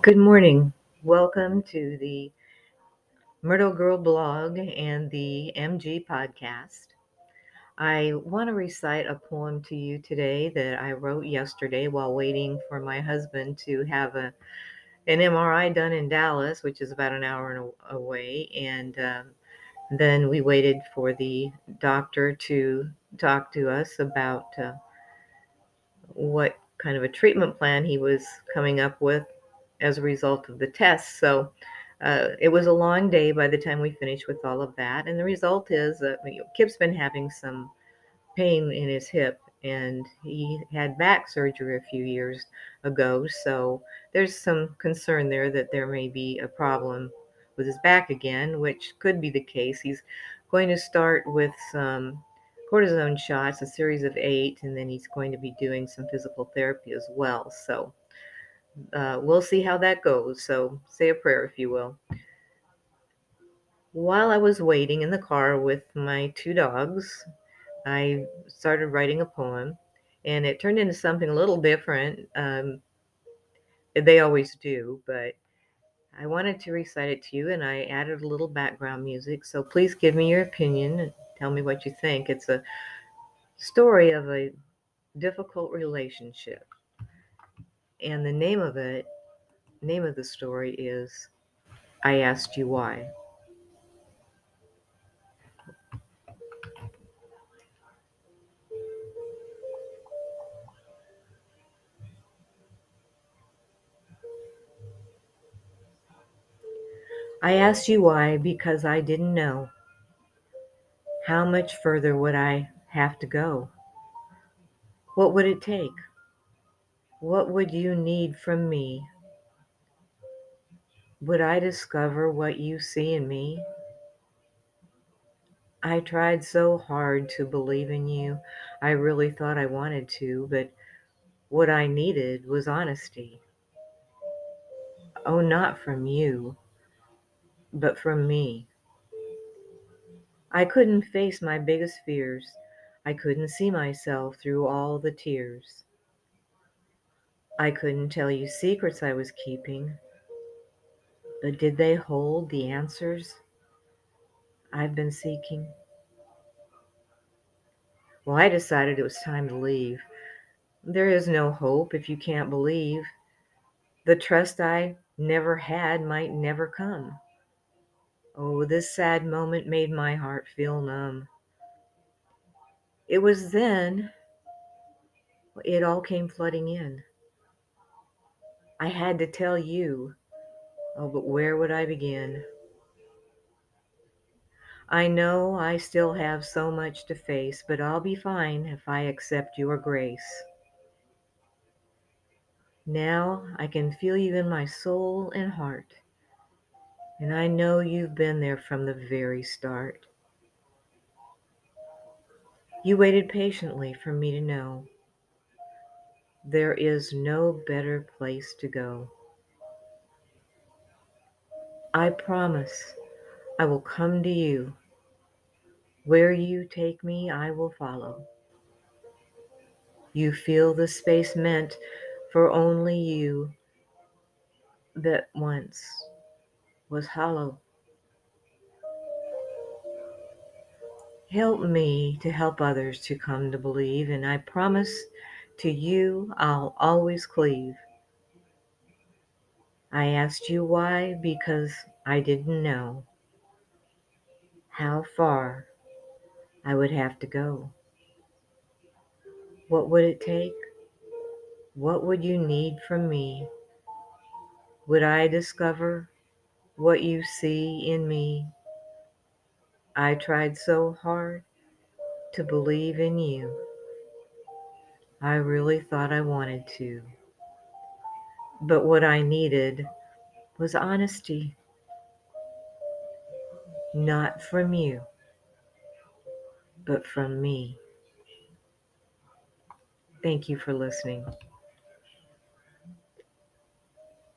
Good morning. Welcome to the Myrtle Girl blog and the MG podcast. I want to recite a poem to you today that I wrote yesterday while waiting for my husband to have a an MRI done in Dallas, which is about an hour away, and um, then we waited for the doctor to talk to us about uh, what kind of a treatment plan he was coming up with as a result of the tests. So uh, it was a long day by the time we finished with all of that. And the result is that know, Kip's been having some pain in his hip and he had back surgery a few years ago. So there's some concern there that there may be a problem with his back again, which could be the case. He's going to start with some cortisone shots, a series of eight, and then he's going to be doing some physical therapy as well. So uh, we'll see how that goes. So say a prayer, if you will. While I was waiting in the car with my two dogs, I started writing a poem, and it turned into something a little different. Um, they always do, but I wanted to recite it to you, and I added a little background music. So please give me your opinion and tell me what you think. It's a story of a difficult relationship and the name of it name of the story is I asked you why. I asked you why because I didn't know. How much further would I have to go? What would it take? What would you need from me? Would I discover what you see in me? I tried so hard to believe in you. I really thought I wanted to, but what I needed was honesty. Oh, not from you, but from me. I couldn't face my biggest fears. I couldn't see myself through all the tears. I couldn't tell you secrets I was keeping, but did they hold the answers I've been seeking? Well, I decided it was time to leave. There is no hope if you can't believe. The trust I never had might never come. Oh, this sad moment made my heart feel numb. It was then it all came flooding in. I had to tell you. Oh, but where would I begin? I know I still have so much to face, but I'll be fine if I accept your grace. Now I can feel you in my soul and heart, and I know you've been there from the very start. You waited patiently for me to know there is no better place to go. I promise I will come to you. Where you take me, I will follow. You feel the space meant for only you that once was hollow. Help me to help others to come to believe, and I promise to you I'll always cleave. I asked you why because I didn't know how far I would have to go. What would it take? What would you need from me? Would I discover what you see in me? I tried so hard to believe in you. I really thought I wanted to. But what I needed was honesty. Not from you, but from me. Thank you for listening.